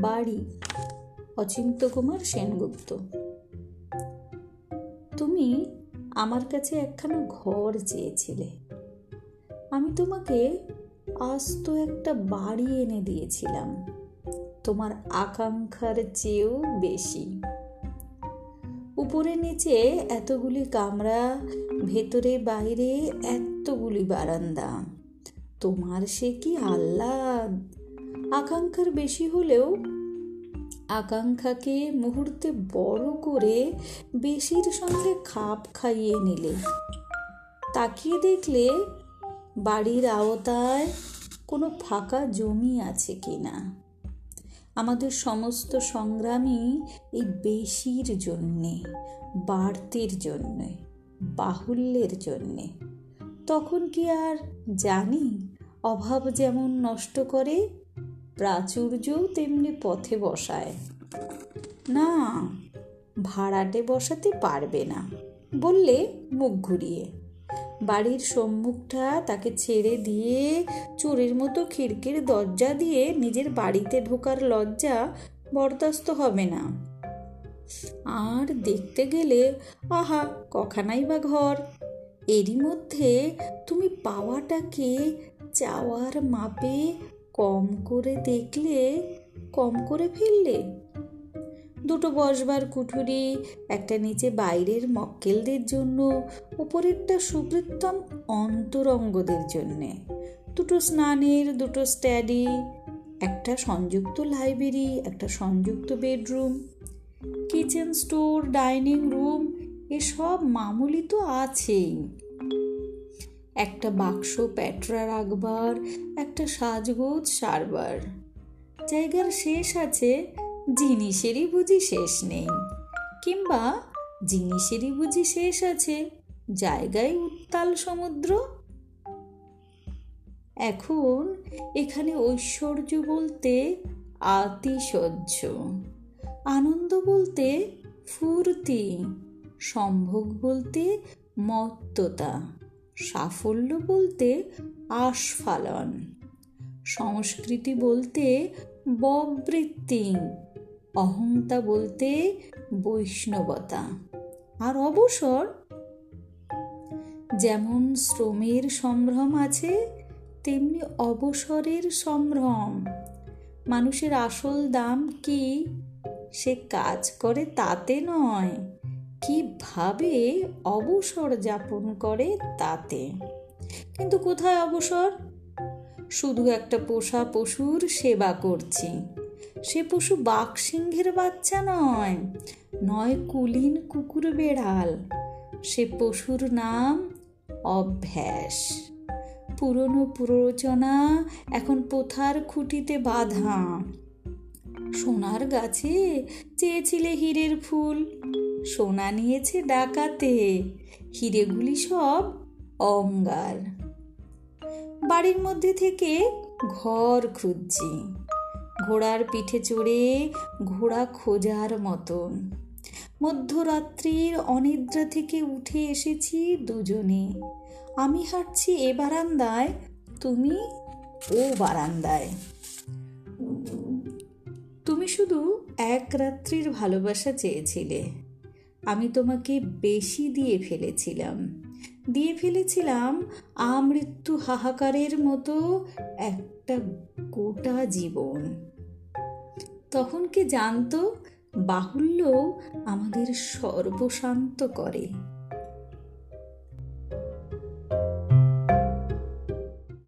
বাড়ি। অচিন্ত কুমার সেনগুপ্ত। তুমি আমার কাছে একখানা ঘর চেয়েছিলে। আমি তোমাকে আস্ত একটা বাড়ি এনে দিয়েছিলাম। তোমার আকাঙ্ক্ষার চেয়েও বেশি। উপরে নিচে এতগুলি কামরা, ভেতরে বাইরে এতগুলি বারান্দা। তোমার সে কি আহ্লাদ? আকাঙ্ক্ষার বেশি হলেও আকাঙ্ক্ষাকে মুহূর্তে বড় করে বেশির সঙ্গে খাপ খাইয়ে নিলে। তাকিয়ে দেখলে বাড়ির আওতায় কোনো ফাঁকা জমি আছে কি না আমাদের সমস্ত সংগ্রামই এই বেশির জন্যে, বাড়তির জন্যে, বাহুল্যের জন্যে। তখন কি আর জানি, অভাব যেমন নষ্ট করে প্রাচুর্যও তেমনি পথে বসায়। না, ভাড়াটে বসাতে পারবে না, বললে মুখ ঘুরিয়ে। বাড়ির সম্মুখটা তাকে ছেড়ে দিয়ে চোরের মতো খিড়কির দরজা দিয়ে নিজের বাড়িতে ঢোকার লজ্জা বরদাস্ত হবে না। আর দেখতে গেলে, আহা, কখানাই বা ঘর। এরই মধ্যে তুমি পাওয়াটাকে চাওয়ার মাপে কম করে দেখলে, কম করে ফেললে। দুটো বসবার কুঠুরি, একটা নিচে বাইরের মক্কেলদের জন্য উপরেরটা সুবৃত্তম অন্তরঙ্গদের জন্যে। দুটো স্নানের, দুটো স্ট্যাডি, একটা সংযুক্ত লাইব্রেরি, একটা সংযুক্ত bedroom, kitchen store, dining room, এসব মামুলি তো আছেই। একটা বাক্স, প্যাটরা রাখবার, একটা সাজগোজ, সারবার। জায়গার শেষ আছে জিনিসেরই বুঝি শেষ নেই, কিংবা জিনিসেরই বুঝি শেষ আছে জায়গায় উত্তাল সমুদ্র। এখন এখানে ঐশ্বর্য বলতে আতিশয্য আনন্দ বলতে ফুর্তি, সম্ভোগ বলতে মত্ততা। সাফল্য বলতে আস্ফালন সংস্কৃতি বলতে ববৃত্তি, অহংতা বলতে বৈষ্ণবতা। আর অবসর? যেমন শ্রমের সম্ভ্রম আছে, তেমনি অবসরের সম্ভ্রম। মানুষের আসল দাম কি? সে কাজ করে তাতে নয়। কীভাবে অবসর যাপন করে তাতে? কিন্তু কোথায় অবসর? শুধু একটা পোষা পশুর সেবা করছি। সে পশু বাঘ সিংহের বাচ্চা নয় নয় কুলিন কুকুর বেড়াল। সে পশুর নাম অভ্যাস। পুরনো প্ররোচনা এখন পোথার খুঁটিতে বাঁধা। সোনার গাছে চেয়েছিলে হীরের ফুল। সোনা নিয়েছে ডাকাতে। হিরেগুলি সব অঙ্গার বাড়ির মধ্যে থেকে ঘর খুঁজছি। ঘোড়ার পিঠে চড়ে ঘোড়া খোঁজার মতন মধ্যরাত্রির অনিদ্রা থেকে উঠে এসেছি দুজনে। আমি হাঁটছি এ বারান্দায়, তুমি ও বারান্দায়। তুমি শুধু এক রাত্রির ভালোবাসা চেয়েছিলে। আমি তোমাকে বেশি দিয়ে ফেলেছিলাম। দিয়ে ফেলেছিলাম আমৃত্যু হাহাকারের মতো একটা গোটা জীবন। তখন কি জানতো, বাহুল্য আমাদের সর্বশান্ত করে।